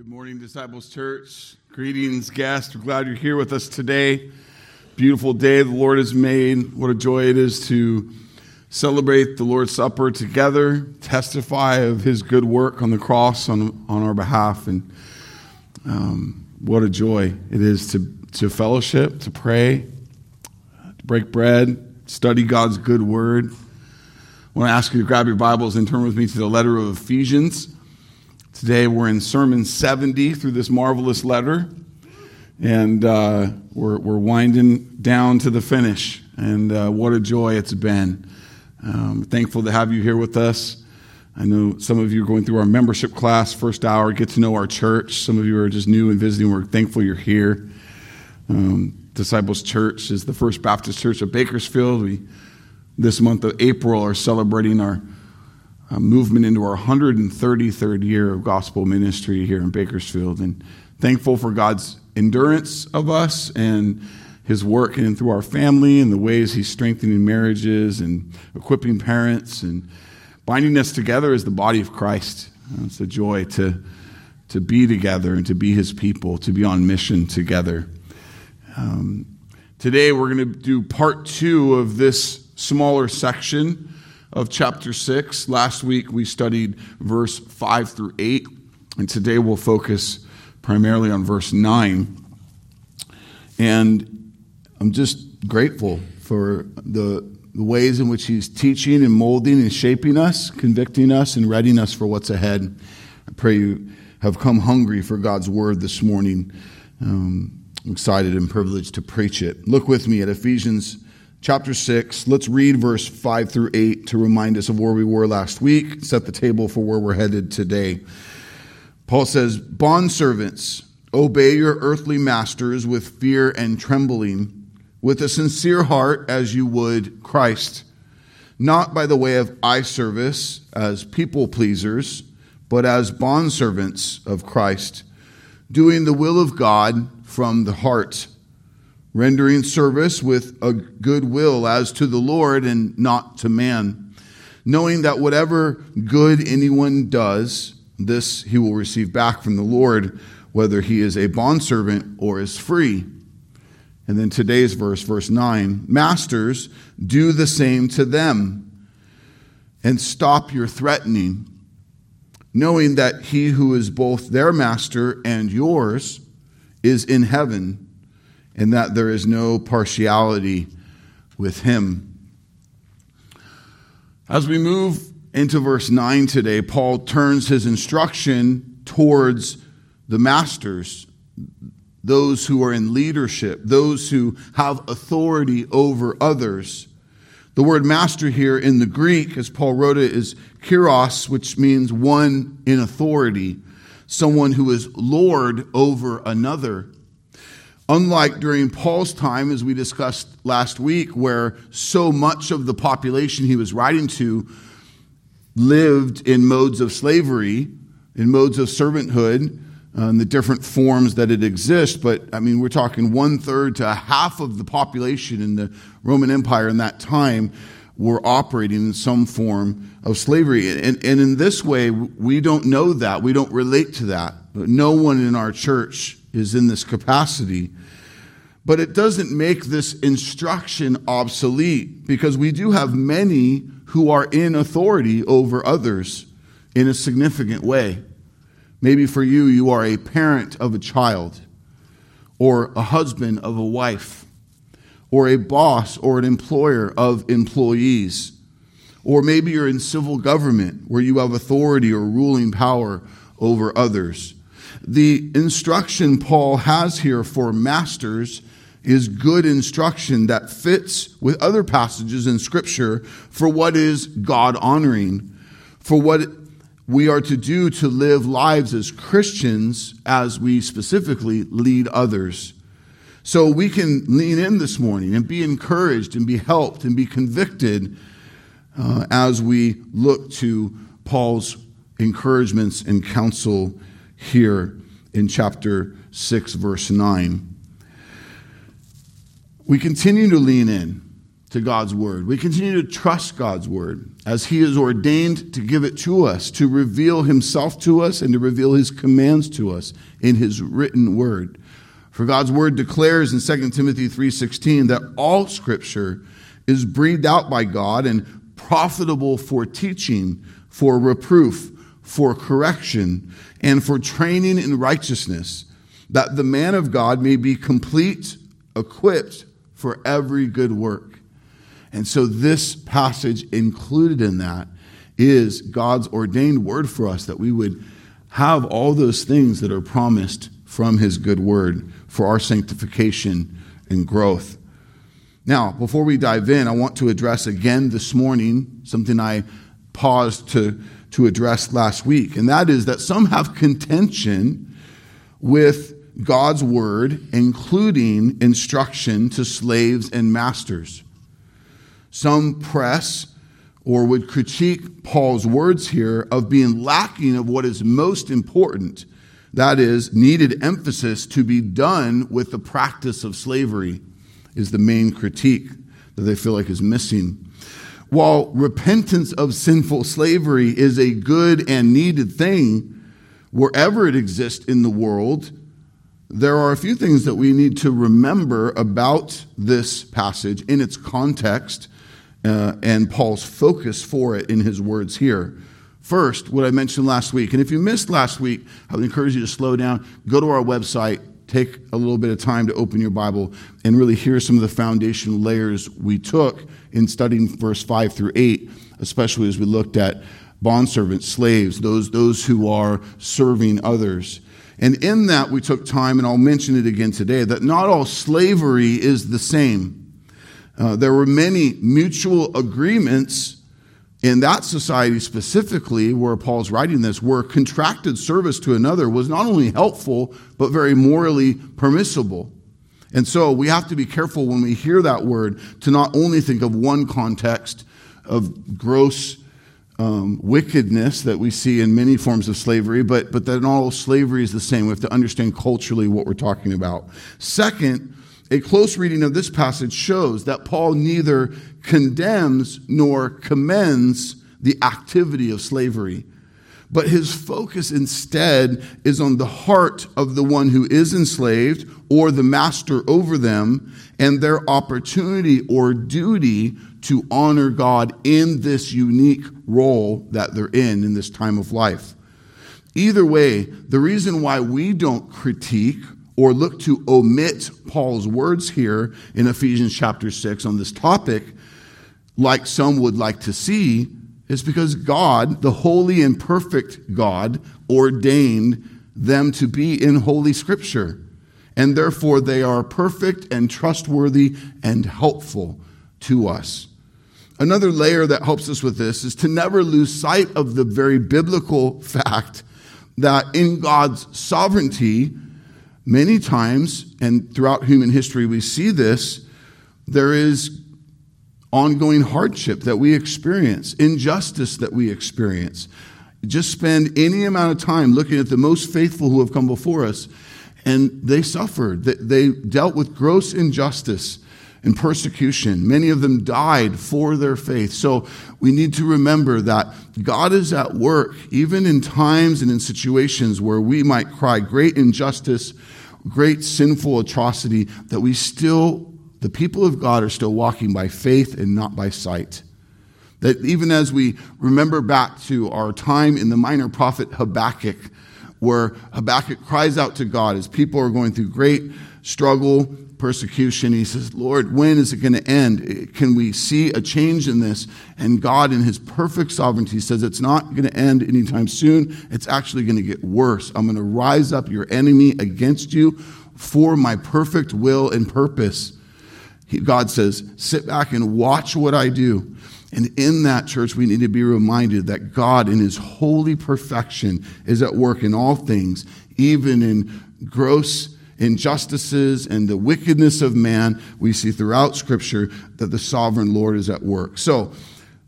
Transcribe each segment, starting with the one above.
Good morning, Disciples Church. Greetings, guests. We're glad you're here with us today. Beautiful day the Lord has made. What a joy it is to celebrate the Lord's Supper together, testify of His good work on the cross on, on our behalf. And um, what a joy it is to, to fellowship, to pray, to break bread, study God's good word. I want to ask you to grab your Bibles and turn with me to the letter of Ephesians. Today we're in Sermon 70 through this marvelous letter, and uh, we're, we're winding down to the finish. And uh, what a joy it's been. Um, thankful to have you here with us. I know some of you are going through our membership class, first hour, get to know our church. Some of you are just new and visiting. We're thankful you're here. Um, Disciples Church is the First Baptist Church of Bakersfield. We, this month of April, are celebrating our movement into our 133rd year of gospel ministry here in Bakersfield. And thankful for God's endurance of us and his work and through our family and the ways he's strengthening marriages and equipping parents and binding us together as the body of Christ. It's a joy to, to be together and to be his people, to be on mission together. Um, today, we're going to do part two of this smaller section of chapter 6. Last week we studied verse 5 through 8, and today we'll focus primarily on verse 9. And I'm just grateful for the, the ways in which he's teaching and molding and shaping us, convicting us, and readying us for what's ahead. I pray you have come hungry for God's word this morning. Um, I'm excited and privileged to preach it. Look with me at Ephesians chapter 6. Let's read verse 5 through 8 to remind us of where we were last week, set the table for where we're headed today. Paul says, Bondservants, obey your earthly masters with fear and trembling, with a sincere heart as you would Christ, not by the way of eye service as people pleasers, but as bondservants of Christ, doing the will of God from the heart rendering service with a good will as to the Lord and not to man, knowing that whatever good anyone does, this he will receive back from the Lord, whether he is a bondservant or is free. And then today's verse, verse 9 Masters, do the same to them and stop your threatening, knowing that he who is both their master and yours is in heaven and that there is no partiality with him. As we move into verse 9 today, Paul turns his instruction towards the masters, those who are in leadership, those who have authority over others. The word master here in the Greek, as Paul wrote it, is kyrios, which means one in authority, someone who is lord over another. Unlike during Paul's time, as we discussed last week, where so much of the population he was writing to lived in modes of slavery, in modes of servanthood, uh, in the different forms that it exists. But I mean, we're talking one third to half of the population in the Roman Empire in that time were operating in some form of slavery. And, and in this way, we don't know that. We don't relate to that. But no one in our church is in this capacity. But it doesn't make this instruction obsolete because we do have many who are in authority over others in a significant way. Maybe for you, you are a parent of a child, or a husband of a wife, or a boss or an employer of employees. Or maybe you're in civil government where you have authority or ruling power over others. The instruction Paul has here for masters is good instruction that fits with other passages in Scripture for what is God honoring, for what we are to do to live lives as Christians as we specifically lead others. So we can lean in this morning and be encouraged and be helped and be convicted uh, as we look to Paul's encouragements and counsel here in chapter 6, verse 9. We continue to lean in to God's word. We continue to trust God's word as he is ordained to give it to us, to reveal himself to us, and to reveal his commands to us in his written word. For God's word declares in 2 Timothy 3:16 that all scripture is breathed out by God and profitable for teaching, for reproof, for correction, and for training in righteousness, that the man of God may be complete, equipped for every good work. And so, this passage included in that is God's ordained word for us that we would have all those things that are promised from His good word for our sanctification and growth. Now, before we dive in, I want to address again this morning something I paused to, to address last week, and that is that some have contention with God's word, including instruction to slaves and masters. Some press or would critique Paul's words here of being lacking of what is most important. That is, needed emphasis to be done with the practice of slavery, is the main critique that they feel like is missing. While repentance of sinful slavery is a good and needed thing wherever it exists in the world, there are a few things that we need to remember about this passage in its context uh, and Paul's focus for it in his words here. First, what I mentioned last week, and if you missed last week, I would encourage you to slow down, go to our website, take a little bit of time to open your Bible, and really hear some of the foundational layers we took in studying verse 5 through 8, especially as we looked at bondservants, slaves, those, those who are serving others. And in that, we took time, and I'll mention it again today, that not all slavery is the same. Uh, there were many mutual agreements in that society specifically, where Paul's writing this, where contracted service to another was not only helpful, but very morally permissible. And so we have to be careful when we hear that word to not only think of one context of gross um, wickedness that we see in many forms of slavery, but, but that not all slavery is the same. We have to understand culturally what we're talking about. Second, a close reading of this passage shows that Paul neither condemns nor commends the activity of slavery, but his focus instead is on the heart of the one who is enslaved or the master over them and their opportunity or duty to honor God in this unique role that they're in in this time of life. Either way, the reason why we don't critique or look to omit Paul's words here in Ephesians chapter 6 on this topic, like some would like to see, is because God, the holy and perfect God, ordained them to be in Holy Scripture. And therefore, they are perfect and trustworthy and helpful to us. Another layer that helps us with this is to never lose sight of the very biblical fact that in God's sovereignty, Many times, and throughout human history, we see this, there is ongoing hardship that we experience, injustice that we experience. Just spend any amount of time looking at the most faithful who have come before us, and they suffered. They dealt with gross injustice and persecution. Many of them died for their faith. So we need to remember that God is at work, even in times and in situations where we might cry great injustice, great sinful atrocity, that we still, the people of God are still walking by faith and not by sight. That even as we remember back to our time in the minor prophet Habakkuk, where Habakkuk cries out to God as people are going through great struggle, persecution. He says, Lord, when is it going to end? Can we see a change in this? And God, in his perfect sovereignty, says it's not going to end anytime soon. It's actually going to get worse. I'm going to rise up your enemy against you for my perfect will and purpose. God says, sit back and watch what I do. And in that church, we need to be reminded that God, in his holy perfection, is at work in all things, even in gross injustices and the wickedness of man, we see throughout Scripture that the sovereign Lord is at work. So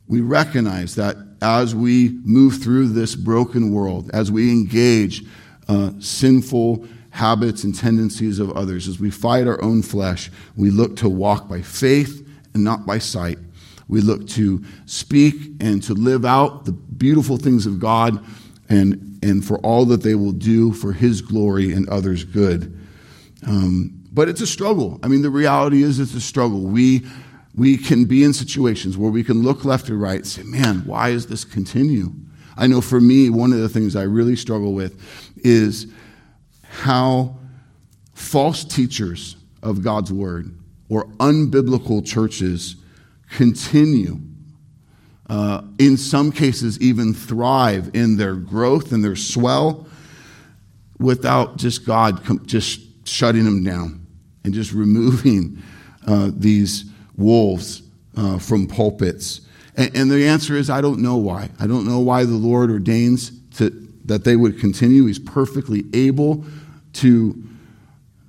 we recognize that as we move through this broken world, as we engage uh, sinful habits and tendencies of others, as we fight our own flesh, we look to walk by faith and not by sight. We look to speak and to live out the beautiful things of God and, and for all that they will do for His glory and others' good. Um, but it's a struggle. I mean, the reality is it's a struggle. We, we can be in situations where we can look left or right and say, man, why does this continue? I know for me, one of the things I really struggle with is how false teachers of God's word or unbiblical churches continue, uh, in some cases, even thrive in their growth and their swell without just God com- just shutting them down and just removing uh, these wolves uh, from pulpits. And, and, the answer is I don't know why. I don't know why the Lord ordains to, that they would continue. He's perfectly able to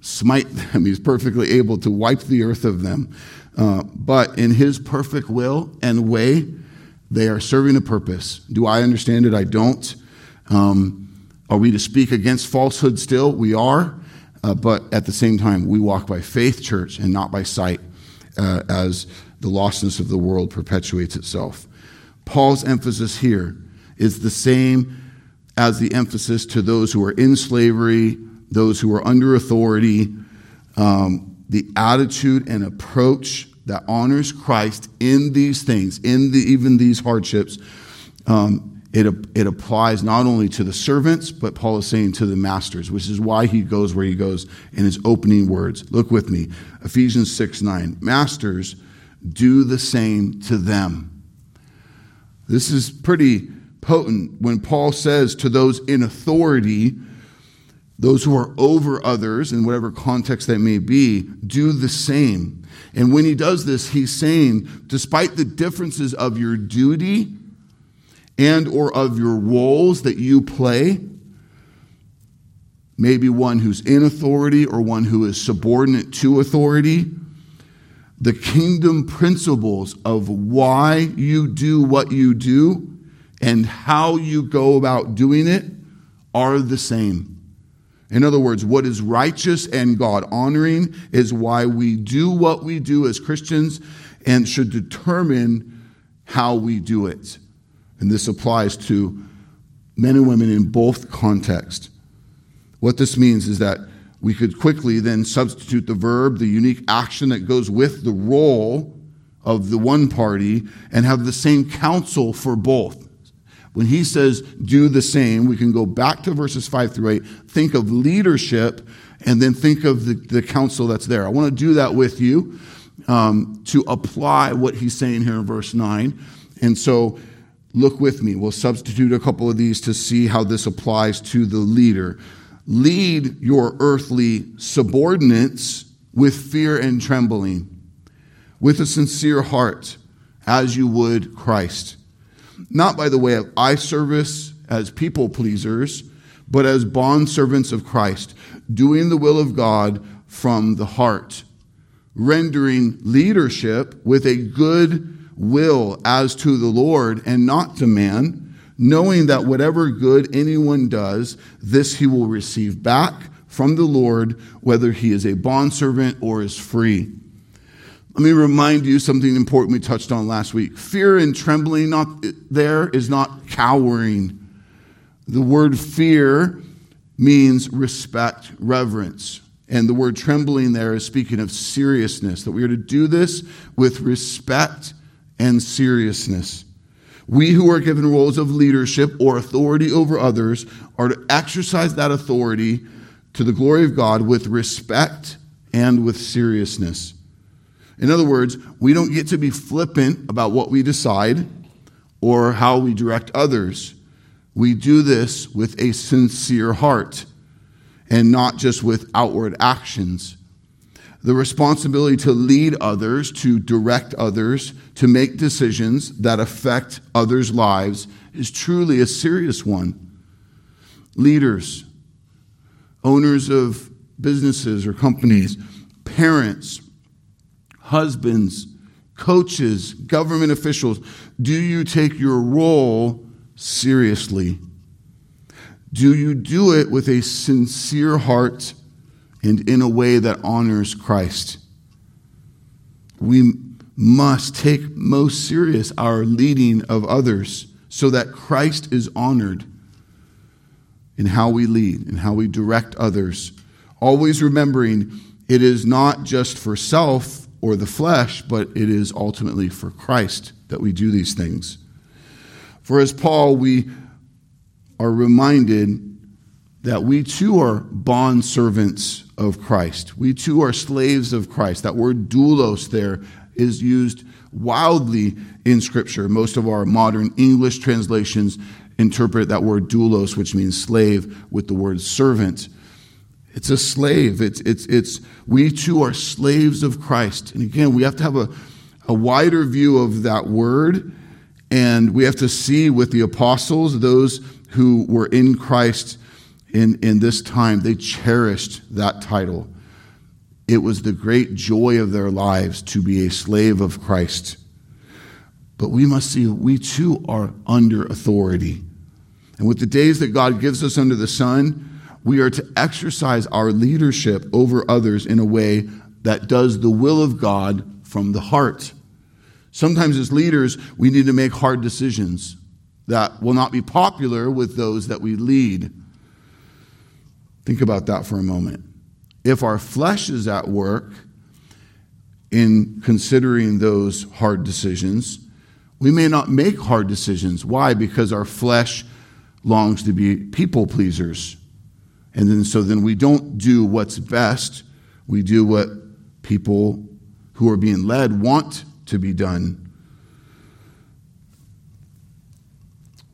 smite them, He's perfectly able to wipe the earth of them. Uh, but in His perfect will and way, they are serving a purpose. Do I understand it? I don't. Um, are we to speak against falsehood still? We are. Uh, but at the same time, we walk by faith, church, and not by sight, uh, as the lostness of the world perpetuates itself. Paul's emphasis here is the same as the emphasis to those who are in slavery, those who are under authority, um, the attitude and approach that honors Christ in these things, in the, even these hardships. Um, it, it applies not only to the servants, but Paul is saying to the masters, which is why he goes where he goes in his opening words. Look with me Ephesians 6 9. Masters, do the same to them. This is pretty potent when Paul says to those in authority, those who are over others, in whatever context that may be, do the same. And when he does this, he's saying, despite the differences of your duty, and or of your roles that you play maybe one who's in authority or one who is subordinate to authority the kingdom principles of why you do what you do and how you go about doing it are the same in other words, what is righteous and God honoring is why we do what we do as Christians and should determine how we do it. And this applies to men and women in both contexts. What this means is that we could quickly then substitute the verb, the unique action that goes with the role of the one party, and have the same counsel for both. When he says do the same, we can go back to verses 5 through 8, think of leadership, and then think of the, the counsel that's there. I want to do that with you um, to apply what he's saying here in verse 9. And so Look with me. We'll substitute a couple of these to see how this applies to the leader. Lead your earthly subordinates with fear and trembling, with a sincere heart, as you would Christ. Not by the way of eye service as people pleasers, but as bond servants of Christ, doing the will of God from the heart, rendering leadership with a good will as to the Lord and not to man, knowing that whatever good anyone does, this he will receive back from the Lord, whether he is a bondservant or is free. Let me remind you something important we touched on last week. Fear and trembling not there is not cowering. The word fear means respect, reverence. And the word trembling there is speaking of seriousness, that we are to do this with respect and seriousness. We who are given roles of leadership or authority over others are to exercise that authority to the glory of God with respect and with seriousness. In other words, we don't get to be flippant about what we decide or how we direct others. We do this with a sincere heart and not just with outward actions the responsibility to lead others, to direct others, to make decisions that affect others' lives is truly a serious one. Leaders, owners of businesses or companies, parents, husbands, coaches, government officials, do you take your role seriously? Do you do it with a sincere heart and in a way that honors Christ. We, must take most serious our leading of others so that Christ is honored in how we lead and how we direct others. Always remembering it is not just for self or the flesh, but it is ultimately for Christ that we do these things. For as Paul, we are reminded that we too are bond servants of Christ. We too are slaves of Christ. That word doulos there is used wildly in Scripture. Most of our modern English translations interpret that word doulos, which means slave, with the word servant. It's a slave. It's, it's, it's, we too are slaves of Christ. And again, we have to have a, a wider view of that word, and we have to see with the apostles, those who were in Christ in, in this time, they cherished that title. It was the great joy of their lives to be a slave of Christ. But we must see we too are under authority. And with the days that God gives us under the sun, we are to exercise our leadership over others in a way that does the will of God from the heart. Sometimes, as leaders, we need to make hard decisions that will not be popular with those that we lead. Think about that for a moment. If our flesh is at work in considering those hard decisions, we may not make hard decisions. Why? Because our flesh longs to be people pleasers. And then so then we don't do what's best. We do what people who are being led want to be done.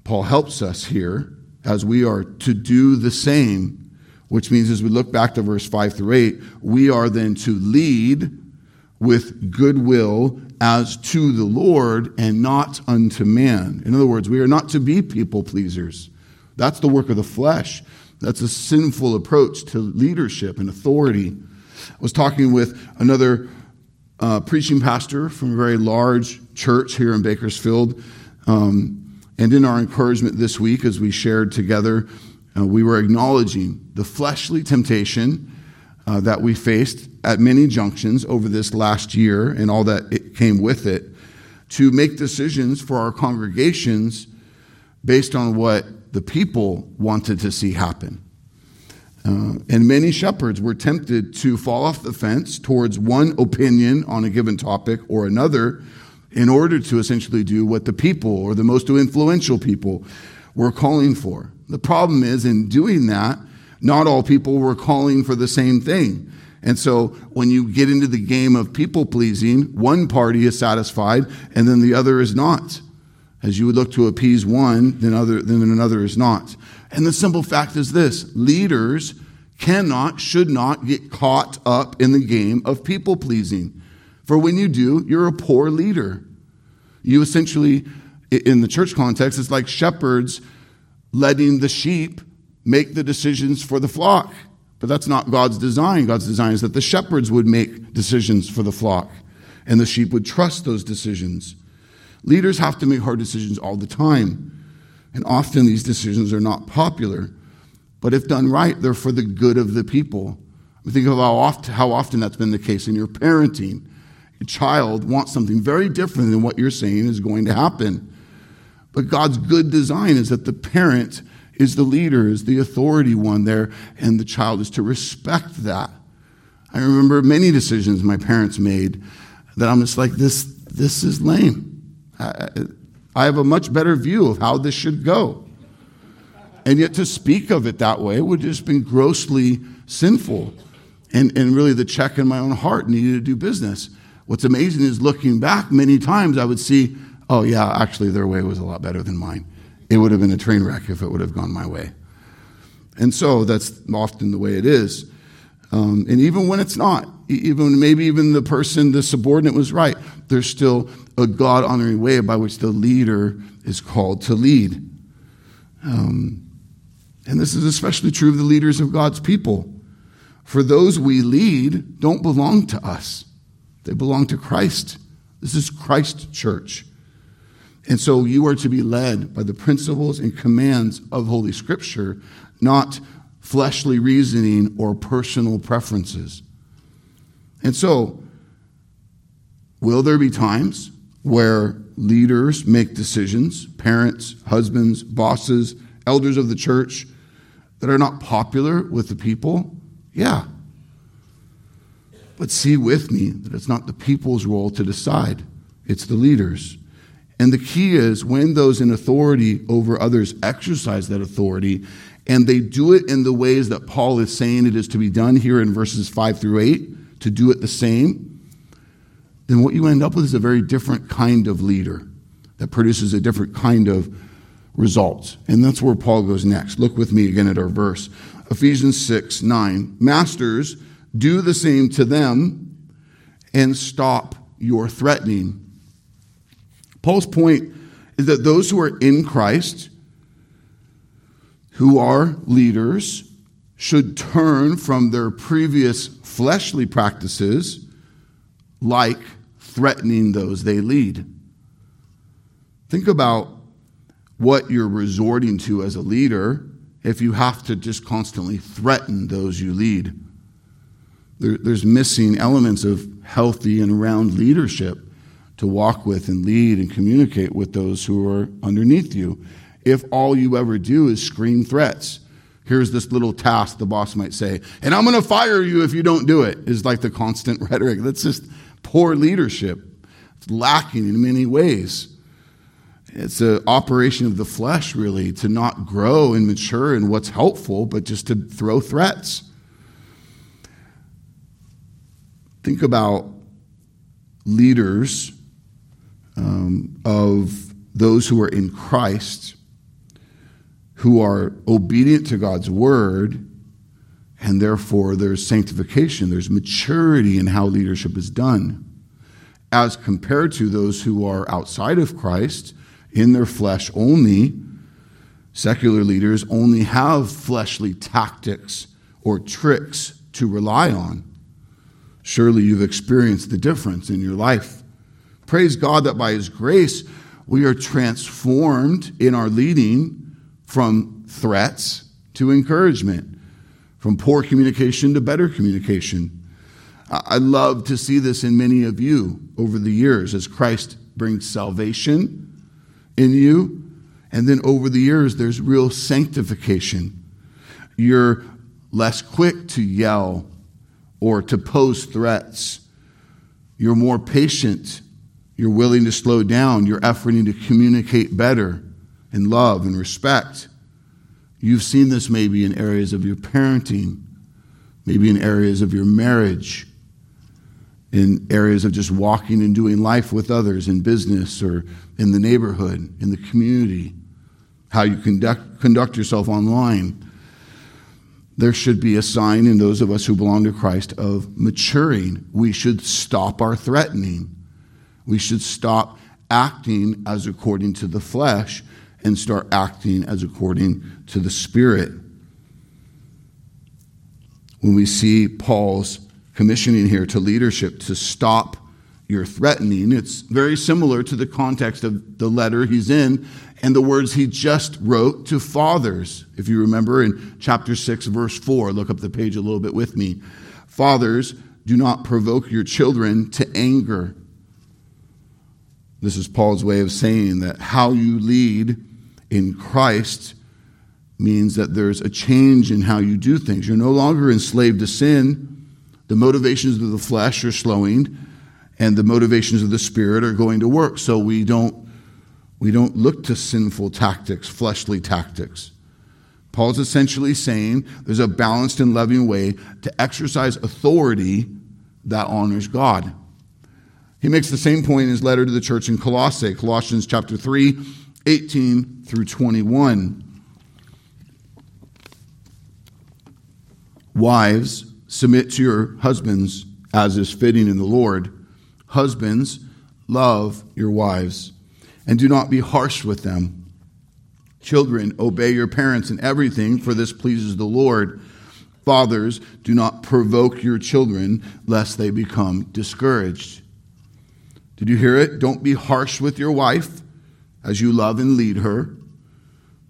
Paul helps us here as we are to do the same, which means as we look back to verse 5 through 8, we are then to lead with goodwill as to the Lord and not unto man. In other words, we are not to be people pleasers. That's the work of the flesh. That's a sinful approach to leadership and authority. I was talking with another uh, preaching pastor from a very large church here in Bakersfield. Um, and in our encouragement this week, as we shared together, uh, we were acknowledging the fleshly temptation uh, that we faced at many junctions over this last year and all that it came with it to make decisions for our congregations based on what the people wanted to see happen. Uh, and many shepherds were tempted to fall off the fence towards one opinion on a given topic or another in order to essentially do what the people or the most influential people were calling for. The problem is, in doing that, not all people were calling for the same thing. And so when you get into the game of people pleasing, one party is satisfied and then the other is not. As you would look to appease one, then, other, then another is not. And the simple fact is this leaders cannot, should not get caught up in the game of people pleasing. For when you do, you're a poor leader. You essentially, in the church context, it's like shepherds letting the sheep make the decisions for the flock. But that's not God's design. God's design is that the shepherds would make decisions for the flock, and the sheep would trust those decisions. Leaders have to make hard decisions all the time. And often these decisions are not popular. But if done right, they're for the good of the people. I think of how how often that's been the case in your parenting. Your child wants something very different than what you're saying is going to happen. But God's good design is that the parent is the leader, is the authority one there, and the child is to respect that. I remember many decisions my parents made that I'm just like, this, this is lame. I have a much better view of how this should go. And yet to speak of it that way would just been grossly sinful. And, and really the check in my own heart needed to do business. What's amazing is looking back many times, I would see, oh, yeah, actually their way was a lot better than mine. It would have been a train wreck if it would have gone my way. And so that's often the way it is. Um, and even when it's not, even maybe even the person, the subordinate was right, there's still a God honoring way by which the leader is called to lead. Um, and this is especially true of the leaders of God's people. For those we lead don't belong to us, they belong to Christ. This is Christ's church. And so you are to be led by the principles and commands of Holy Scripture, not fleshly reasoning or personal preferences. And so, Will there be times where leaders make decisions, parents, husbands, bosses, elders of the church, that are not popular with the people? Yeah. But see with me that it's not the people's role to decide, it's the leaders. And the key is when those in authority over others exercise that authority, and they do it in the ways that Paul is saying it is to be done here in verses 5 through 8, to do it the same, then what you end up with is a very different kind of leader that produces a different kind of results. And that's where Paul goes next. Look with me again at our verse Ephesians 6 9. Masters, do the same to them and stop your threatening. Paul's point is that those who are in Christ, who are leaders, should turn from their previous fleshly practices like threatening those they lead. Think about what you're resorting to as a leader if you have to just constantly threaten those you lead. There, there's missing elements of healthy and round leadership to walk with and lead and communicate with those who are underneath you. If all you ever do is scream threats, here's this little task the boss might say, and I'm going to fire you if you don't do it, is like the constant rhetoric. That's just poor leadership. It's lacking in many ways. It's an operation of the flesh, really, to not grow and mature in what's helpful, but just to throw threats. Think about leaders um, of those who are in Christ, who are obedient to God's word, and therefore there's sanctification, there's maturity in how leadership is done, as compared to those who are outside of Christ in their flesh only. Secular leaders only have fleshly tactics or tricks to rely on. Surely you've experienced the difference in your life. Praise God that by His grace we are transformed in our leading from threats to encouragement from poor communication to better communication. I love to see this in many of you over the years as Christ brings salvation in you. And then over the years, there's real sanctification. You're less quick to yell or to pose threats. You're more patient. You're willing to slow down. You're efforting to communicate better in love and respect. You've seen this maybe in areas of your parenting, maybe in areas of your marriage, in areas of just walking and doing life with others in business or in the neighborhood, in the community, how you conduct, conduct yourself online. There should be a sign in those of us who belong to Christ of maturing. We should stop our threatening. We should stop acting as according to the flesh and start acting as according to the Spirit. When we see Paul's commissioning here to leadership to stop your threatening, it's very similar to the context of the letter he's in and the words he just wrote to fathers. If you remember in chapter 6, verse 4, look up the page a little bit with me. Fathers, do not provoke your children to anger. This is Paul's way of saying that how you lead in Christ means that there's a change in how you do things. You're no longer enslaved to sin. The motivations of the flesh are slowing, and the motivations of the spirit are going to work. So we don't we don't look to sinful tactics, fleshly tactics. Paul's essentially saying there's a balanced and loving way to exercise authority that honors God. He makes the same point in his letter to the church in Colossae, Colossians chapter 3, 18 through 21. Wives, submit to your husbands as is fitting in the Lord. Husbands, love your wives and do not be harsh with them. Children, obey your parents in everything, for this pleases the Lord. Fathers, do not provoke your children, lest they become discouraged. Did you hear it? Don't be harsh with your wife as you love and lead her.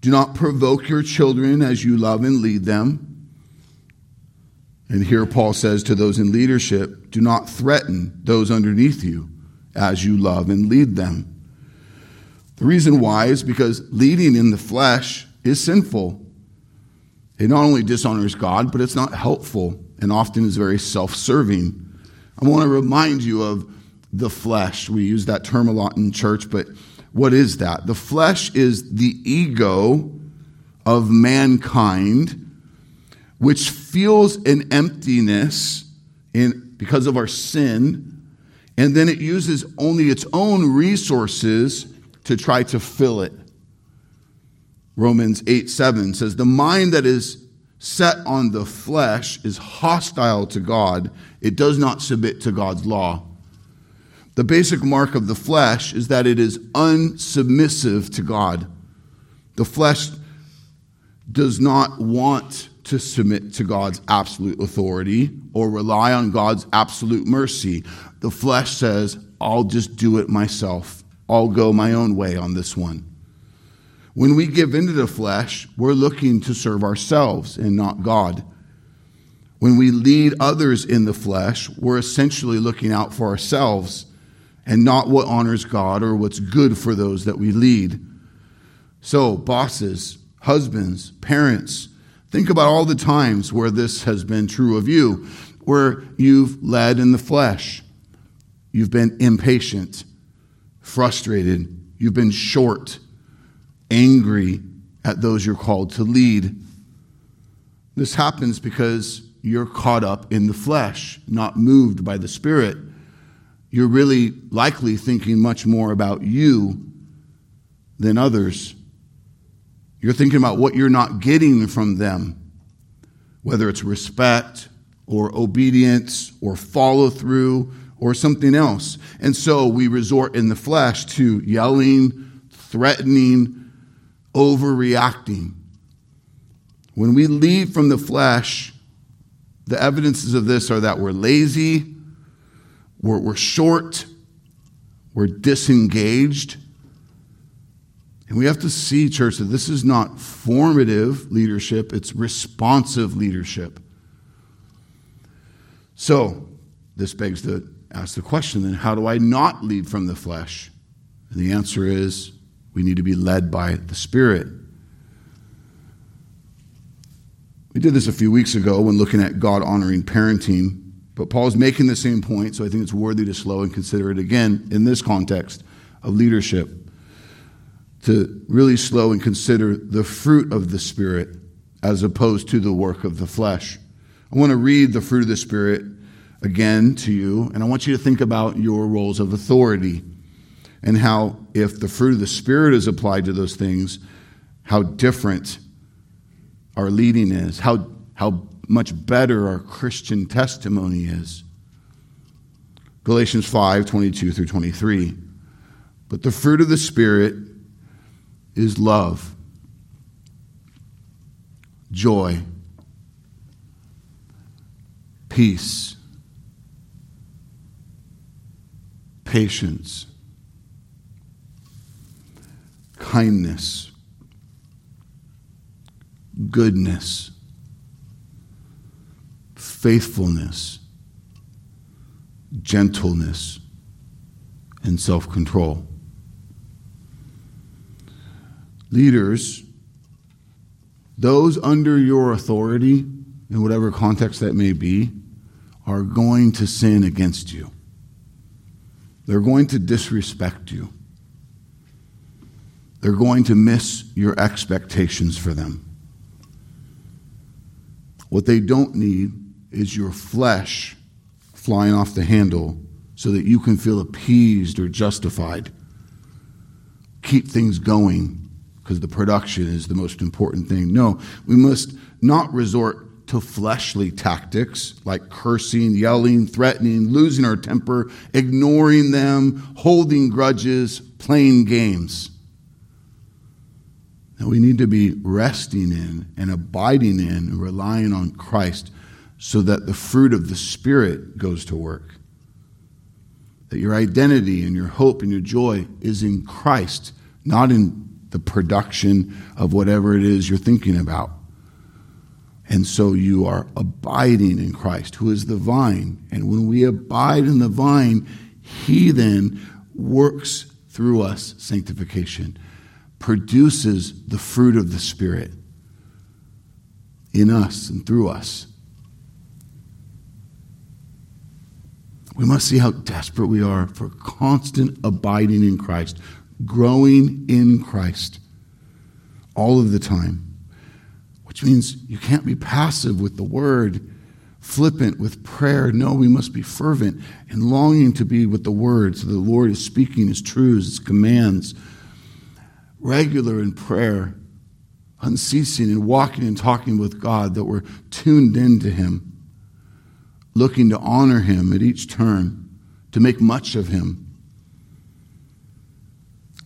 Do not provoke your children as you love and lead them. And here Paul says to those in leadership do not threaten those underneath you. as you love and lead them. The reason why is because leading in the flesh is sinful. It not only dishonors God, but it's not helpful and often is very self serving. I want to remind you of the flesh. We use that term a lot in church, but what is that? The flesh is the ego of mankind, which feels an emptiness in, because of our sin, and then it uses only its own resources to try to fill it. Romans 8 7 says, The mind that is set on the flesh is hostile to God, it does not submit to God's law. The basic mark of the flesh is that it is unsubmissive to God. The flesh does not want to submit to God's absolute authority or rely on God's absolute mercy. The flesh says, I'll just do it myself. I'll go my own way on this one. When we give into the flesh, we're looking to serve ourselves and not God. When we lead others in the flesh, we're essentially looking out for ourselves and not what honors God or what's good for those that we lead. So, bosses, husbands, parents, think about all the times where this has been true of you, where you've led in the flesh. You've been impatient, frustrated, you've been short, angry at those you're called to lead. This happens because you're caught up in the flesh, not moved by the Spirit you're really likely thinking much more about you than others. You're thinking about what you're not getting from them, whether it's respect or obedience or follow through or something else. And so we resort in the flesh to yelling, threatening, overreacting. When we leave from the flesh, the evidences of this are that we're lazy, we're, we're short, we're disengaged. And we have to see, church, that this is not formative leadership, it's responsive leadership. So, this begs to ask the question then how do I not lead from the flesh? And the answer is we need to be led by the Spirit. We did this a few weeks ago when looking at God honoring parenting. But Paul's making the same point, so I think it's worthy to slow and consider it again in this context of leadership. To really slow and consider the fruit of the Spirit as opposed to the work of the flesh. I want to read the fruit of the Spirit again to you, and I want you to think about your roles of authority and how, if the fruit of the Spirit is applied to those things, how different our leading is, how, how much better our Christian testimony is. Galatians 5 22 through 23. But the fruit of the Spirit is love, joy, peace, patience, kindness, goodness faithfulness, gentleness, and self control. Leaders, those under your authority, in whatever context that may be, are going to sin against you. They're going to disrespect you. They're going to miss your expectations for them. What they don't need is your flesh flying off the handle so that you can feel appeased or justified. Keep things going because the production is the most important thing. No, we must not resort to fleshly tactics like cursing, yelling, threatening, losing our temper, ignoring them, holding grudges, playing games. Now we need to be resting in and abiding in and relying on Christ so that the fruit of the Spirit goes to work. That your identity and your hope and your joy is in Christ, not in the production of whatever it is you're thinking about. And so you are abiding in Christ, who is the vine. And when we abide in the vine, He then works through us sanctification, produces the fruit of the Spirit in us and through us. We must see how desperate we are for constant abiding in Christ, growing in Christ all of the time, which means you can't be passive with the word, flippant with prayer. No, we must be fervent and longing to be with the word so the Lord is speaking his truths, his commands, regular in prayer, unceasing and walking and talking with God, that we're tuned into him looking to honor him at each turn, to make much of him.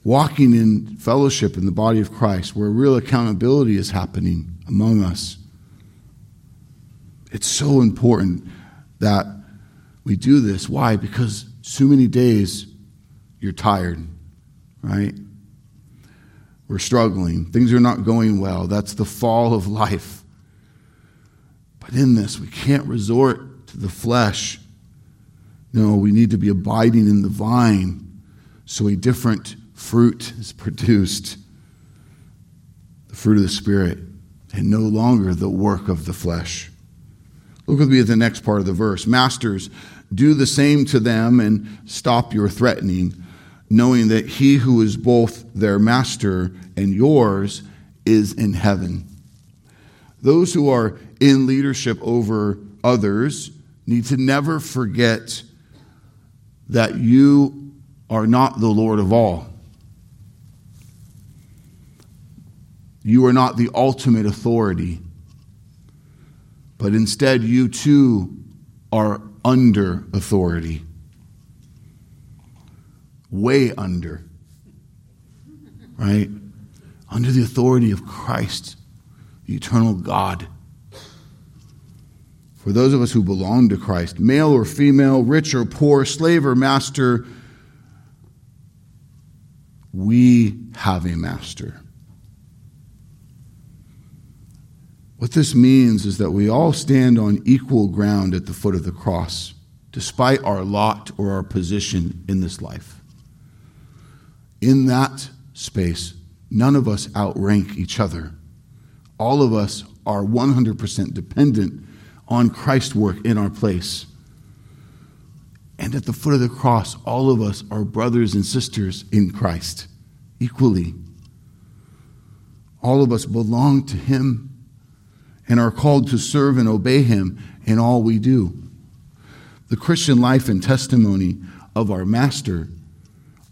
Walking in fellowship in the body of Christ, where real accountability is happening among us. It's so important that we do this. Why? Because so many days you're tired, right? We're struggling. Things are not going well. That's the fall of life. But in this, we can't resort to the flesh. No, we need to be abiding in the vine so a different fruit is produced the fruit of the Spirit, and no longer the work of the flesh. Look with me at the next part of the verse. Masters, do the same to them and stop your threatening, knowing that he who is both their master and yours is in heaven. Those who are in leadership over others need to never forget that you are not the Lord of all. You are not the ultimate authority, but instead, you too are under authority. Way under. Right? Under the authority of Christ, the eternal God for those of us who belong to Christ, male or female, rich or poor, slave or master, we have a master. What this means is that we all stand on equal ground at the foot of the cross, despite our lot or our position in this life. In that space, none of us outrank each other. All of us are 100% dependent on Christ's work in our place. And at the foot of the cross, all of us are brothers and sisters in Christ, equally. All of us belong to Him and are called to serve and obey Him in all we do. The Christian life and testimony of our Master,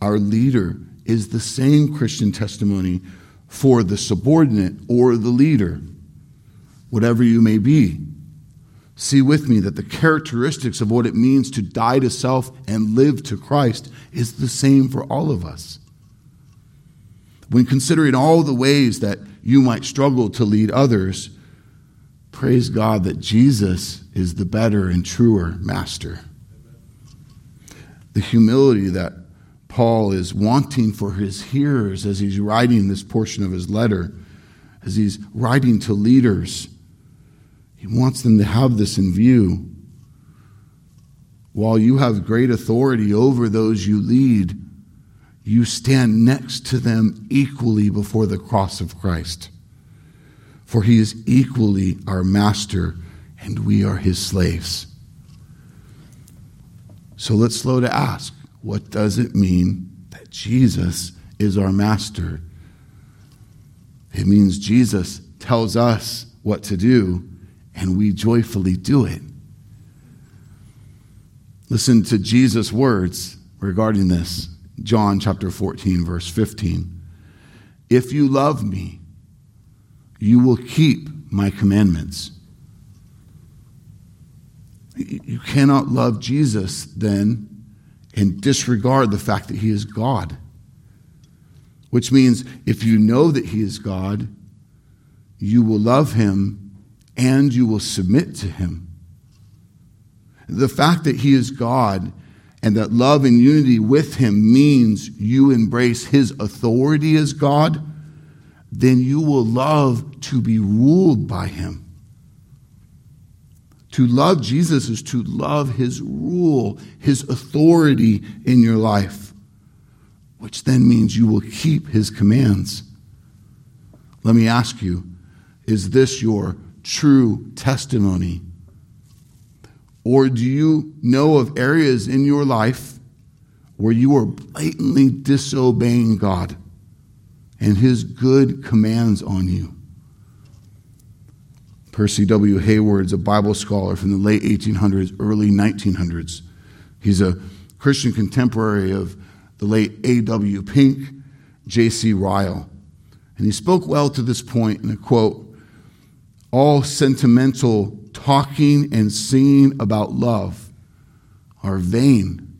our leader, is the same Christian testimony for the subordinate or the leader, whatever you may be see with me that the characteristics of what it means to die to self and live to Christ is the same for all of us. When considering all the ways that you might struggle to lead others, praise God that Jesus is the better and truer master. The humility that Paul is wanting for his hearers as he's writing this portion of his letter, as he's writing to leaders he wants them to have this in view. While you have great authority over those you lead, you stand next to them equally before the cross of Christ. For he is equally our master, and we are his slaves. So let's slow to ask what does it mean that Jesus is our master? It means Jesus tells us what to do and we joyfully do it. Listen to Jesus' words regarding this. John chapter 14, verse 15. If you love me, you will keep my commandments. You cannot love Jesus then and disregard the fact that he is God. Which means if you know that he is God, you will love him and you will submit to him. The fact that he is God and that love and unity with him means you embrace his authority as God, then you will love to be ruled by him. To love Jesus is to love his rule, his authority in your life, which then means you will keep his commands. Let me ask you is this your true testimony? Or do you know of areas in your life where you are blatantly disobeying God and his good commands on you? Percy W. Heward's a Bible scholar from the late 1800s, early 1900s. He's a Christian contemporary of the late A.W. Pink, J.C. Ryle. And he spoke well to this point in a quote All sentimental talking and singing about love are vain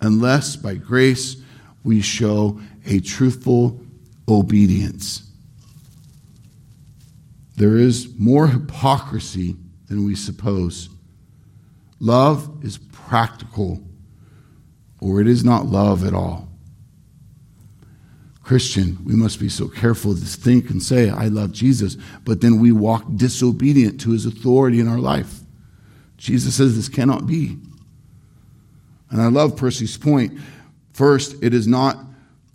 unless by grace we show a truthful obedience. There is more hypocrisy than we suppose. Love is practical, or it is not love at all. Christian, we must be so careful to think and say, I love Jesus, but then we walk disobedient to his authority in our life. Jesus says this cannot be. And I love Percy's point. First, it is not,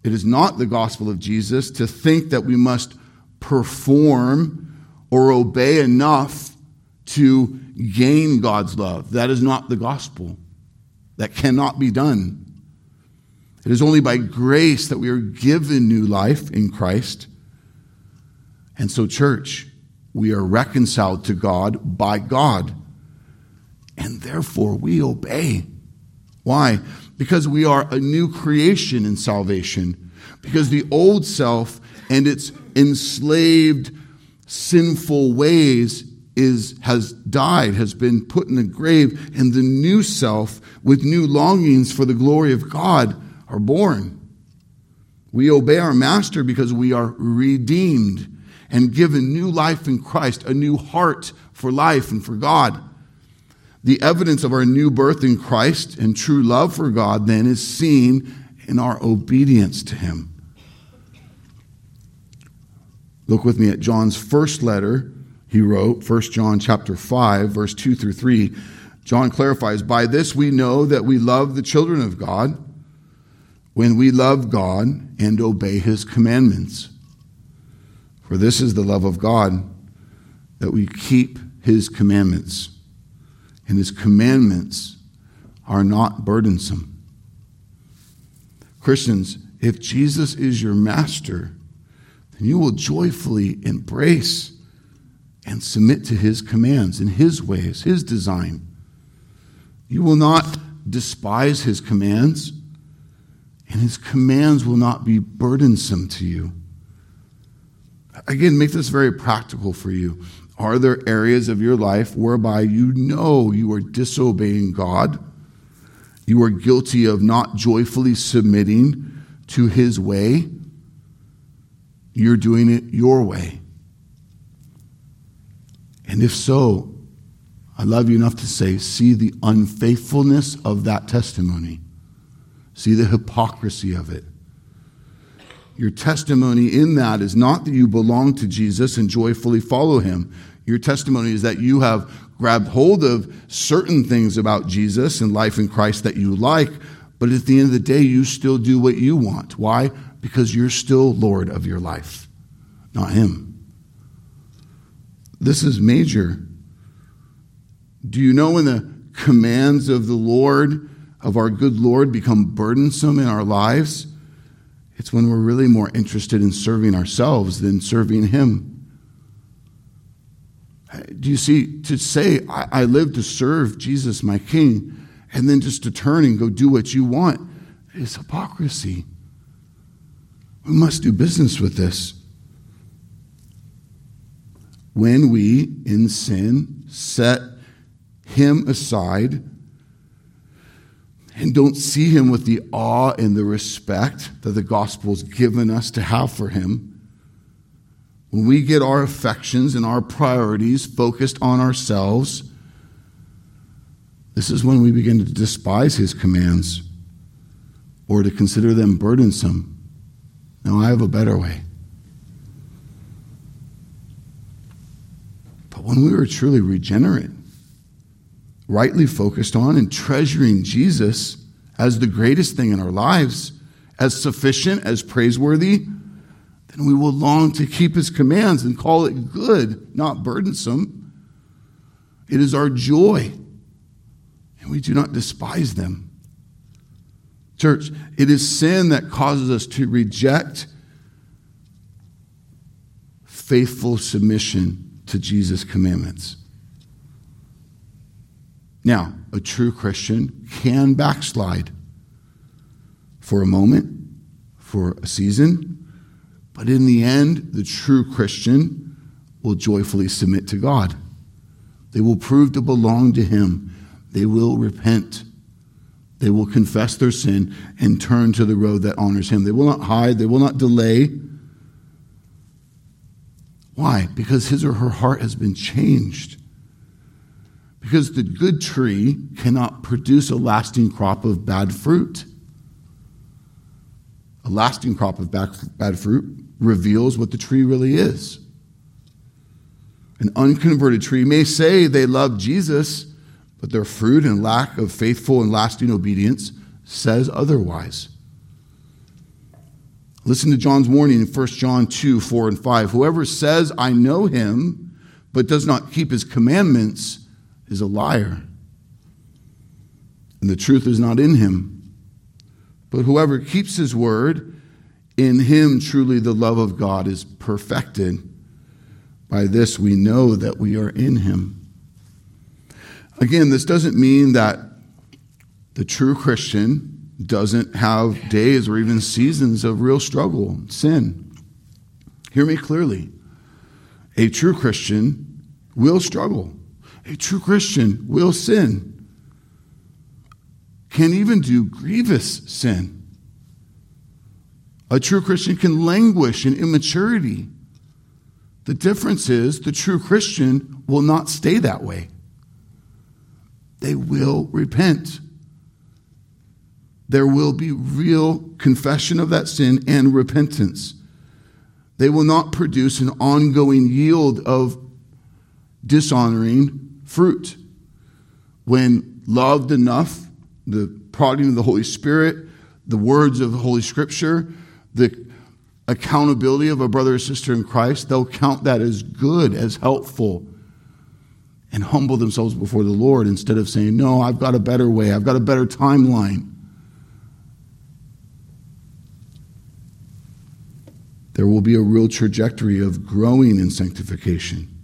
it is not the gospel of Jesus to think that we must perform or obey enough to gain God's love. That is not the gospel. That cannot be done. It is only by grace that we are given new life in Christ. And so, church, we are reconciled to God by God. And therefore, we obey. Why? Because we are a new creation in salvation. Because the old self and its enslaved sinful ways is has died has been put in the grave and the new self with new longings for the glory of God are born. We obey our master because we are redeemed and given new life in Christ a new heart for life and for God. The evidence of our new birth in Christ and true love for God then is seen in our obedience to him. Look with me at John's first letter he wrote, 1 John chapter 5, verse 2 through 3. John clarifies, By this we know that we love the children of God when we love God and obey his commandments. For this is the love of God, that we keep his commandments. And his commandments are not burdensome. Christians, if Jesus is your master, and you will joyfully embrace and submit to his commands and his ways, his design. You will not despise his commands, and his commands will not be burdensome to you. Again, make this very practical for you. Are there areas of your life whereby you know you are disobeying God? You are guilty of not joyfully submitting to his way? you're doing it your way. And if so, I love you enough to say, see the unfaithfulness of that testimony. See the hypocrisy of it. Your testimony in that is not that you belong to Jesus and joyfully follow him. Your testimony is that you have grabbed hold of certain things about Jesus and life in Christ that you like, but at the end of the day, you still do what you want. Why? because you're still Lord of your life, not Him. This is major. Do you know when the commands of the Lord, of our good Lord, become burdensome in our lives? It's when we're really more interested in serving ourselves than serving Him. Do you see, to say, I, I live to serve Jesus, my King, and then just to turn and go do what you want, is hypocrisy. We must do business with this. When we, in sin, set him aside and don't see him with the awe and the respect that the gospel's given us to have for him, when we get our affections and our priorities focused on ourselves, this is when we begin to despise his commands or to consider them burdensome Now, I have a better way. But when we are truly regenerate, rightly focused on and treasuring Jesus as the greatest thing in our lives, as sufficient, as praiseworthy, then we will long to keep his commands and call it good, not burdensome. It is our joy, and we do not despise them. Church, it is sin that causes us to reject faithful submission to Jesus' commandments. Now, a true Christian can backslide for a moment, for a season, but in the end, the true Christian will joyfully submit to God. They will prove to belong to Him. They will repent. They will confess their sin and turn to the road that honors Him. They will not hide. They will not delay. Why? Because his or her heart has been changed. Because the good tree cannot produce a lasting crop of bad fruit. A lasting crop of bad fruit reveals what the tree really is. An unconverted tree may say they love Jesus, but their fruit and lack of faithful and lasting obedience says otherwise. Listen to John's warning in 1 John 2 4 and 5. Whoever says, I know him, but does not keep his commandments, is a liar. And the truth is not in him. But whoever keeps his word, in him truly the love of God is perfected. By this we know that we are in him. Again, this doesn't mean that the true Christian doesn't have days or even seasons of real struggle, sin. Hear me clearly. A true Christian will struggle. A true Christian will sin, can even do grievous sin. A true Christian can languish in immaturity. The difference is the true Christian will not stay that way. They will repent. There will be real confession of that sin and repentance. They will not produce an ongoing yield of dishonoring fruit. When loved enough, the prodding of the Holy Spirit, the words of the Holy Scripture, the accountability of a brother or sister in Christ, they'll count that as good, as helpful, and humble themselves before the Lord instead of saying, No, I've got a better way, I've got a better timeline. There will be a real trajectory of growing in sanctification.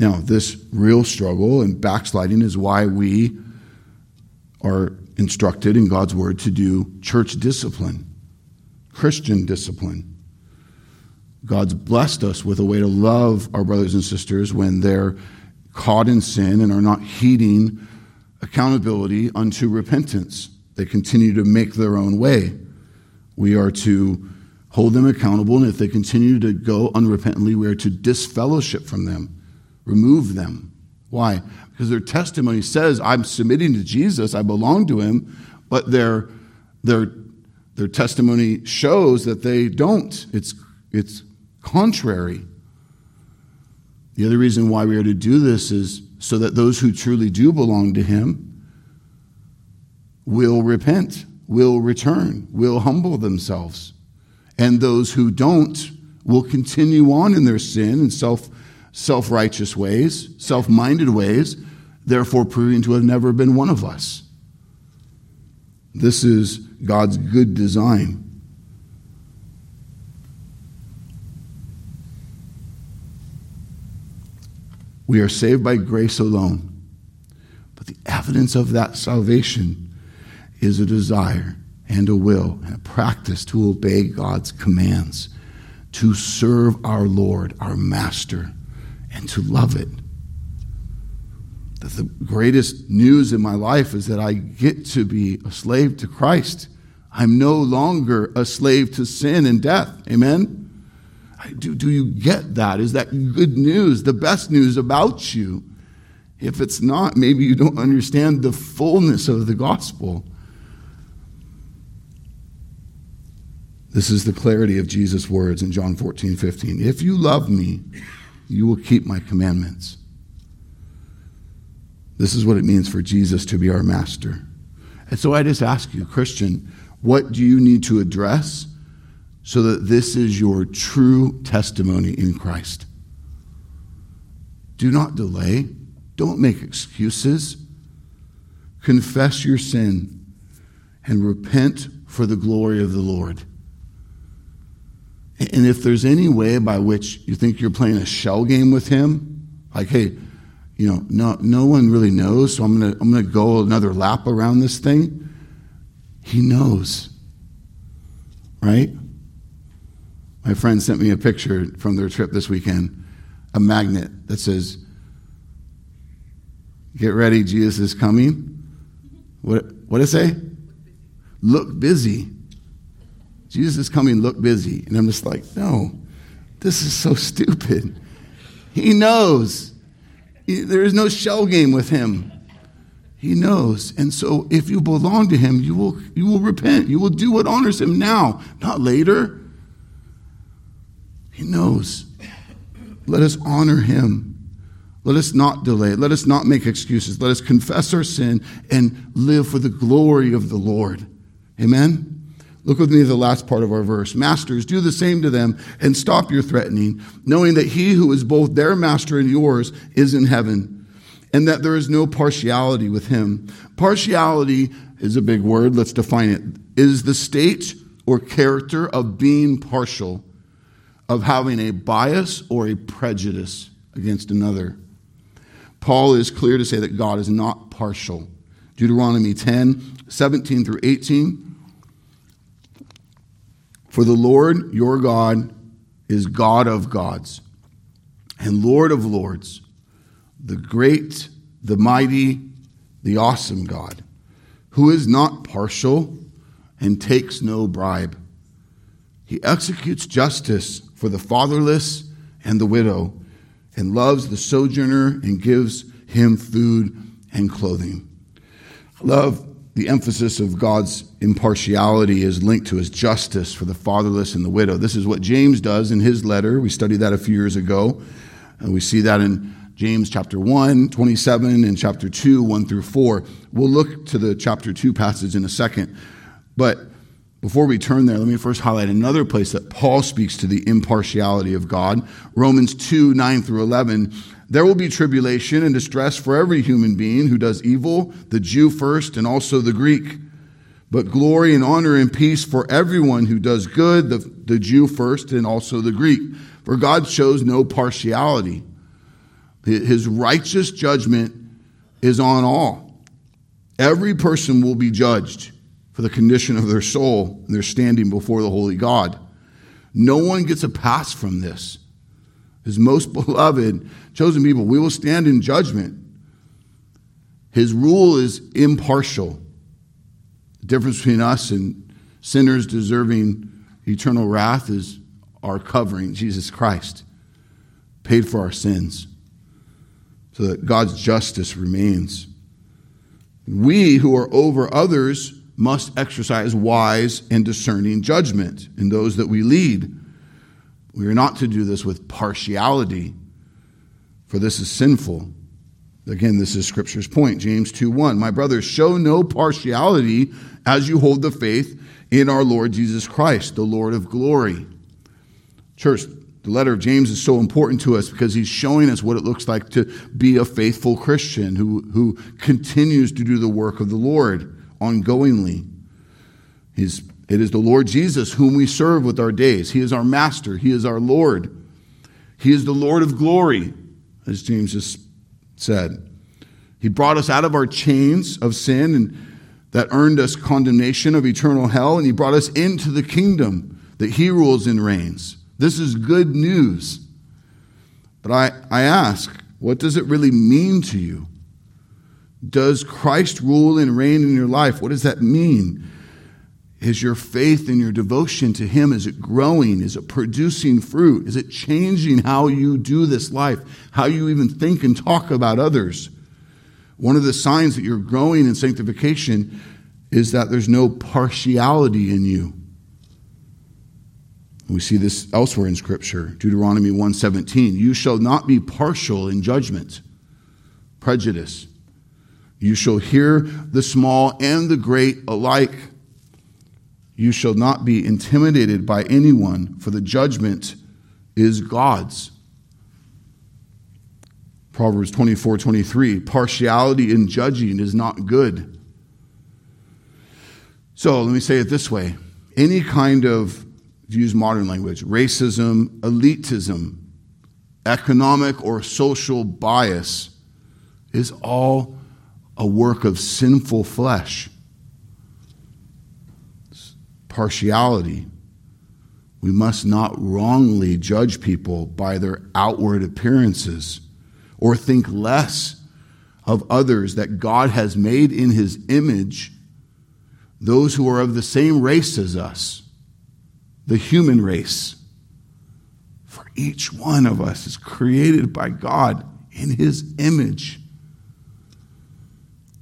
Now, this real struggle and backsliding is why we are instructed in God's word to do church discipline, Christian discipline. God's blessed us with a way to love our brothers and sisters when they're caught in sin and are not heeding accountability unto repentance. They continue to make their own way. We are to hold them accountable, and if they continue to go unrepentantly, we are to disfellowship from them remove them. Why? Because their testimony says, I'm submitting to Jesus, I belong to him, but their, their, their testimony shows that they don't. It's, it's contrary. The other reason why we are to do this is so that those who truly do belong to him will repent, will return, will humble themselves. And those who don't will continue on in their sin and self self righteous ways, self minded ways, therefore proving to have never been one of us. This is God's good design. We are saved by grace alone. But the evidence of that salvation is a desire and a will and a practice to obey God's commands, to serve our Lord, our Master and to love it. That the greatest news in my life is that I get to be a slave to Christ. I'm no longer a slave to sin and death. Amen? Do, do you get that? Is that good news, the best news about you? If it's not, maybe you don't understand the fullness of the gospel. This is the clarity of Jesus' words in John 14, 15. If you love me, you will keep my commandments. This is what it means for Jesus to be our master. And so I just ask you, Christian, what do you need to address so that this is your true testimony in Christ? Do not delay. Don't make excuses. Confess your sin and repent for the glory of the Lord. And if there's any way by which you think you're playing a shell game with him, like, hey, you know, no, no one really knows, so I'm going to I'm going to go another lap around this thing. He knows. Right? My friend sent me a picture from their trip this weekend, a magnet that says, Get ready, Jesus is coming. What, what did it say? Look busy. Jesus is coming, look busy. And I'm just like, no, this is so stupid. He knows. There is no shell game with him. He knows. And so if you belong to him, you will, you will repent. You will do what honors him now, not later. He knows. Let us honor him. Let us not delay. Let us not make excuses. Let us confess our sin and live for the glory of the Lord. Amen? Look with me at the last part of our verse. Masters, do the same to them and stop your threatening, knowing that he who is both their master and yours is in heaven, and that there is no partiality with him. Partiality is a big word. Let's define it. Is the state or character of being partial, of having a bias or a prejudice against another. Paul is clear to say that God is not partial. Deuteronomy 10, 17 through 18. For the Lord your God is God of gods and Lord of lords, the great, the mighty, the awesome God, who is not partial and takes no bribe. He executes justice for the fatherless and the widow, and loves the sojourner and gives him food and clothing. Love the emphasis of God's impartiality is linked to his justice for the fatherless and the widow. This is what James does in his letter. We studied that a few years ago. And we see that in James chapter 1, 27, and chapter 2, 1 through 4. We'll look to the chapter 2 passage in a second. But before we turn there, let me first highlight another place that Paul speaks to the impartiality of God. Romans 2, 9 through 11 there will be tribulation and distress for every human being who does evil, the Jew first and also the Greek. But glory and honor and peace for everyone who does good, the, the Jew first and also the Greek. For God shows no partiality. His righteous judgment is on all. Every person will be judged for the condition of their soul and their standing before the holy God. No one gets a pass from this his most beloved, chosen people, we will stand in judgment. His rule is impartial. The difference between us and sinners deserving eternal wrath is our covering, Jesus Christ, paid for our sins, so that God's justice remains. We who are over others must exercise wise and discerning judgment in those that we lead. We are not to do this with partiality, for this is sinful. Again, this is Scripture's point. James 2 1. My brothers, show no partiality as you hold the faith in our Lord Jesus Christ, the Lord of glory. Church, the letter of James is so important to us because he's showing us what it looks like to be a faithful Christian who, who continues to do the work of the Lord ongoingly. He's it is the Lord Jesus whom we serve with our days. He is our master, He is our Lord. He is the Lord of glory, as James just said. He brought us out of our chains of sin and that earned us condemnation of eternal hell, and He brought us into the kingdom that He rules and reigns. This is good news. But I, I ask, what does it really mean to you? Does Christ rule and reign in your life? What does that mean? Is your faith and your devotion to Him, is it growing? Is it producing fruit? Is it changing how you do this life? How you even think and talk about others? One of the signs that you're growing in sanctification is that there's no partiality in you. We see this elsewhere in Scripture, Deuteronomy 1:17. You shall not be partial in judgment, prejudice. You shall hear the small and the great alike. You shall not be intimidated by anyone, for the judgment is God's. Proverbs 24 23. Partiality in judging is not good. So let me say it this way any kind of, use modern language, racism, elitism, economic or social bias is all a work of sinful flesh. Partiality. We must not wrongly judge people by their outward appearances or think less of others that God has made in his image, those who are of the same race as us, the human race. For each one of us is created by God in his image.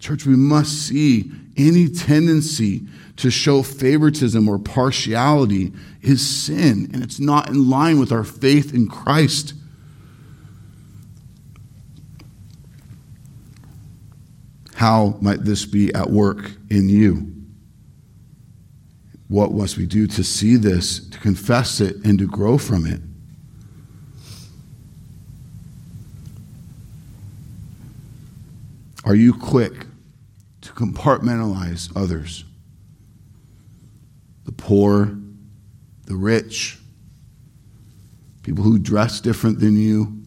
Church, we must see any tendency to show favoritism or partiality is sin, and it's not in line with our faith in Christ. How might this be at work in you? What must we do to see this, to confess it, and to grow from it? Are you quick to compartmentalize others? The poor, the rich, people who dress different than you,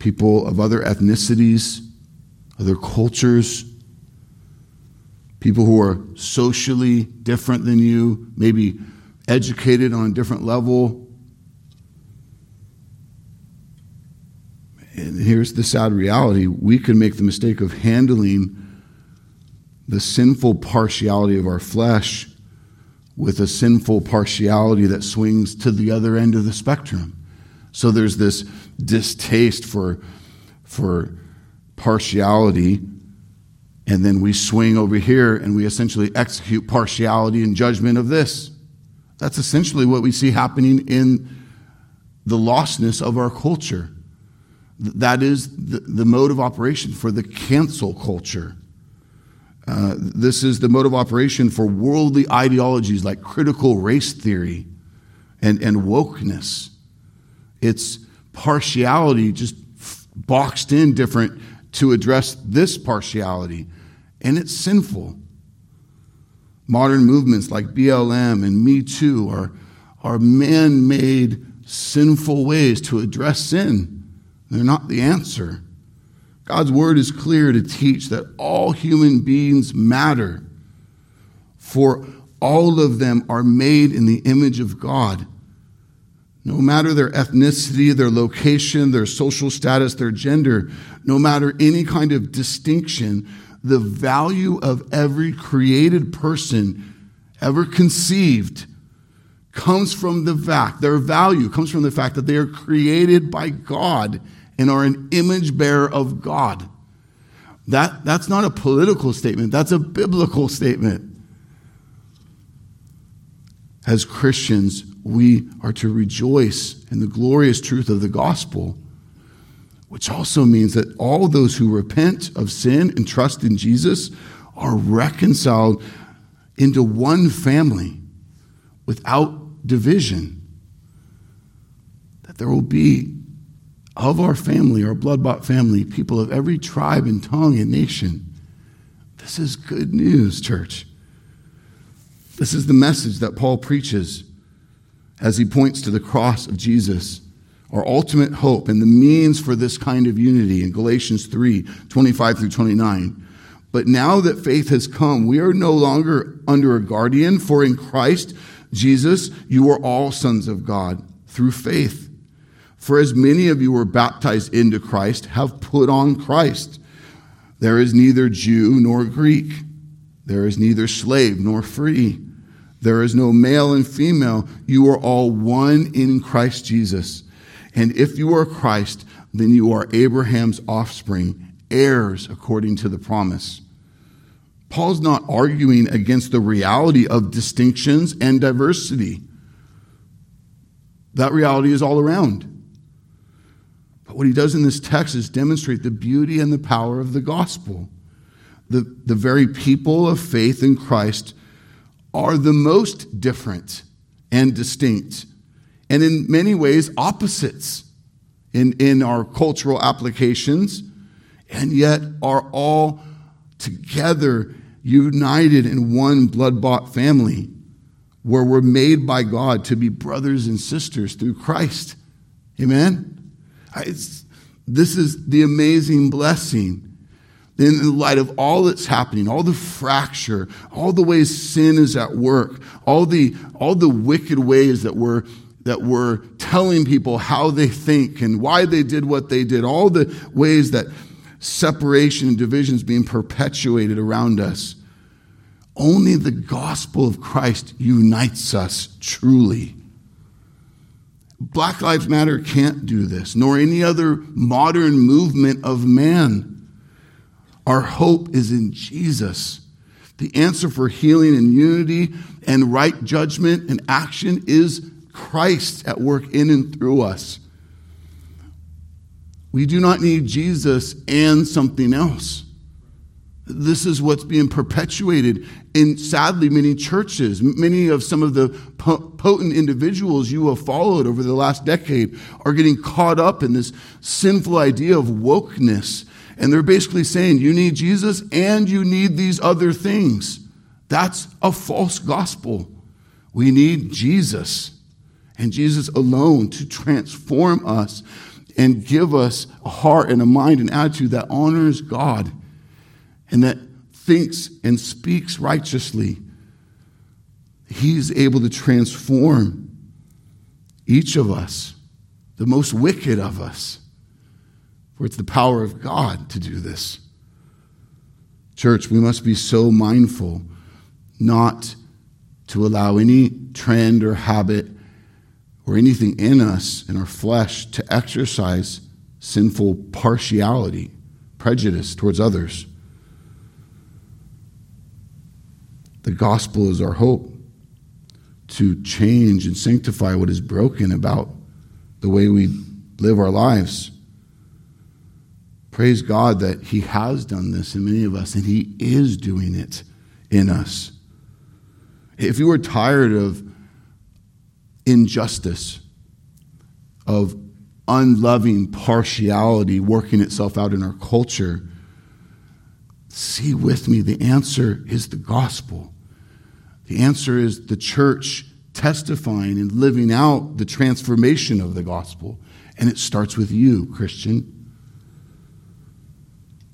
people of other ethnicities, other cultures, people who are socially different than you, maybe educated on a different level. And here's the sad reality we can make the mistake of handling the sinful partiality of our flesh with a sinful partiality that swings to the other end of the spectrum. So there's this distaste for, for partiality, and then we swing over here and we essentially execute partiality and judgment of this. That's essentially what we see happening in the lostness of our culture. That is the, the mode of operation for the cancel culture. Uh, this is the mode of operation for worldly ideologies like critical race theory and, and wokeness. It's partiality just boxed in different to address this partiality, and it's sinful. Modern movements like BLM and Me Too are, are man made sinful ways to address sin. They're not the answer. God's word is clear to teach that all human beings matter, for all of them are made in the image of God. No matter their ethnicity, their location, their social status, their gender, no matter any kind of distinction, the value of every created person ever conceived comes from the fact, their value comes from the fact that they are created by God and are an image bearer of God. That, that's not a political statement, that's a biblical statement. As Christians, we are to rejoice in the glorious truth of the gospel, which also means that all those who repent of sin and trust in Jesus are reconciled into one family without division. That there will be of our family, our blood bought family, people of every tribe and tongue and nation. This is good news, church. This is the message that Paul preaches as he points to the cross of Jesus, our ultimate hope and the means for this kind of unity in Galatians 3 25 through 29. But now that faith has come, we are no longer under a guardian, for in Christ Jesus, you are all sons of God through faith. For as many of you were baptized into Christ have put on Christ. There is neither Jew nor Greek. There is neither slave nor free. There is no male and female. You are all one in Christ Jesus. And if you are Christ, then you are Abraham's offspring, heirs according to the promise. Paul's not arguing against the reality of distinctions and diversity. That reality is all around. What he does in this text is demonstrate the beauty and the power of the gospel. The, the very people of faith in Christ are the most different and distinct, and in many ways, opposites in, in our cultural applications, and yet are all together united in one blood bought family where we're made by God to be brothers and sisters through Christ. Amen? It's, this is the amazing blessing. In the light of all that's happening, all the fracture, all the ways sin is at work, all the, all the wicked ways that we're, that we're telling people how they think and why they did what they did, all the ways that separation and division is being perpetuated around us. Only the gospel of Christ unites us truly. Black Lives Matter can't do this, nor any other modern movement of man. Our hope is in Jesus. The answer for healing and unity and right judgment and action is Christ at work in and through us. We do not need Jesus and something else. This is what's being perpetuated in sadly many churches. Many of some of the potent individuals you have followed over the last decade are getting caught up in this sinful idea of wokeness. And they're basically saying you need Jesus and you need these other things. That's a false gospel. We need Jesus and Jesus alone to transform us and give us a heart and a mind and attitude that honors God and that thinks and speaks righteously, He's able to transform each of us, the most wicked of us. For it's the power of God to do this. Church, we must be so mindful not to allow any trend or habit or anything in us, in our flesh, to exercise sinful partiality, prejudice towards others. The gospel is our hope to change and sanctify what is broken about the way we live our lives. Praise God that He has done this in many of us, and He is doing it in us. If you are tired of injustice, of unloving partiality working itself out in our culture, see with me the answer is the gospel. The answer is the church testifying and living out the transformation of the gospel. And it starts with you, Christian.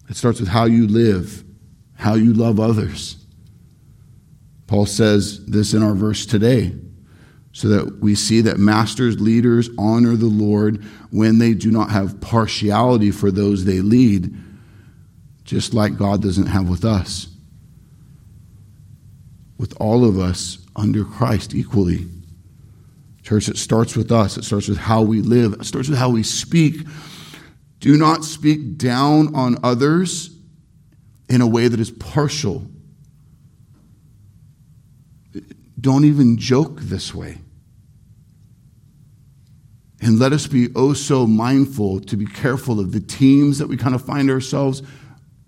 It starts with how you live, how you love others. Paul says this in our verse today so that we see that masters, leaders honor the Lord when they do not have partiality for those they lead, just like God doesn't have with us with all of us under Christ equally. Church, it starts with us. It starts with how we live. It starts with how we speak. Do not speak down on others in a way that is partial. Don't even joke this way. And let us be oh so mindful to be careful of the teams that we kind of find ourselves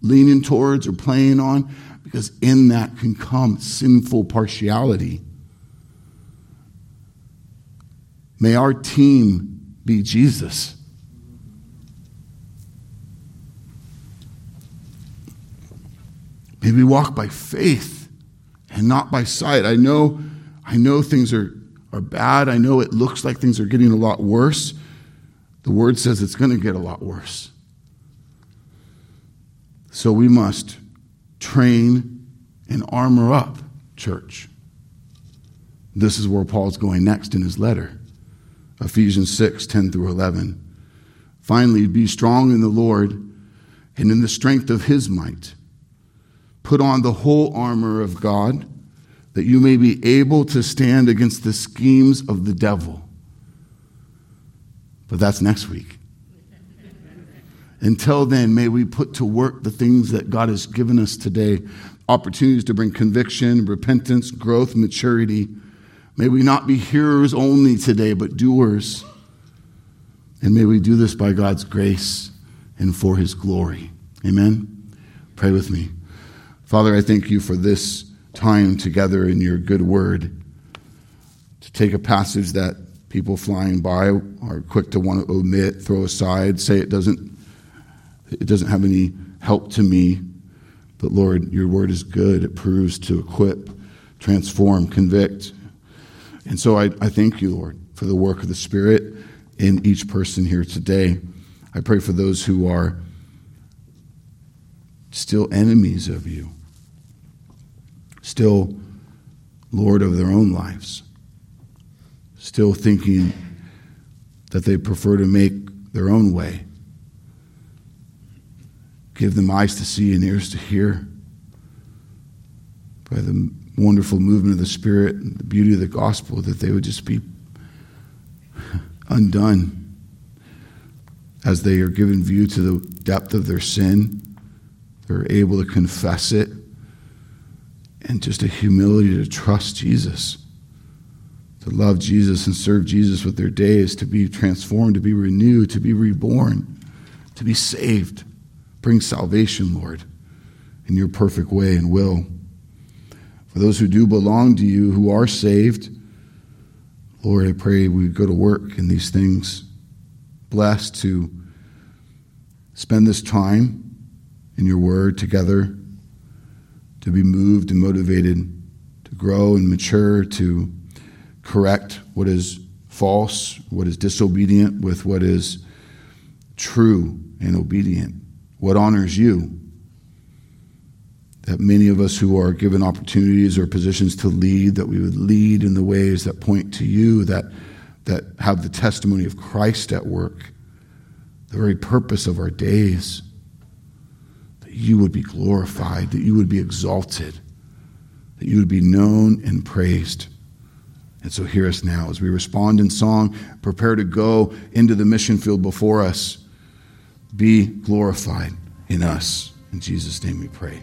leaning towards or playing on because in that can come sinful partiality. May our team be Jesus. May we walk by faith and not by sight. I know, I know things are, are bad. I know it looks like things are getting a lot worse. The word says it's going to get a lot worse. So we must train, and armor up, church. This is where Paul's going next in his letter Ephesians 6 10 through 11. Finally, be strong in the Lord and in the strength of his might. Put on the whole armor of God that you may be able to stand against the schemes of the devil. But that's next week. Until then, may we put to work the things that God has given us today opportunities to bring conviction, repentance, growth, maturity. May we not be hearers only today, but doers. And may we do this by God's grace and for his glory. Amen. Pray with me. Father, I thank you for this time together in your good word to take a passage that people flying by are quick to want to omit, throw aside, say it doesn't it doesn't have any help to me. But Lord, your word is good. It proves to equip, transform, convict. And so I, I thank you, Lord, for the work of the Spirit in each person here today. I pray for those who are still enemies of you, still Lord of their own lives, still thinking that they prefer to make their own way. Give them eyes to see and ears to hear. By the wonderful movement of the Spirit and the beauty of the gospel, that they would just be undone as they are given view to the depth of their sin. They're able to confess it and just a humility to trust Jesus, to love Jesus and serve Jesus with their days, to be transformed, to be renewed, to be reborn, to be saved. Bring salvation, Lord, in your perfect way and will. For those who do belong to you, who are saved, Lord, I pray we go to work in these things, blessed to spend this time in your word together, to be moved and motivated to grow and mature, to correct what is false, what is disobedient, with what is true and obedient what honors you. That many of us who are given opportunities or positions to lead, that we would lead in the ways that point to you, that, that have the testimony of Christ at work, the very purpose of our days. That you would be glorified, that you would be exalted, that you would be known and praised. And so hear us now as we respond in song, prepare to go into the mission field before us be glorified in us. In Jesus' name we pray.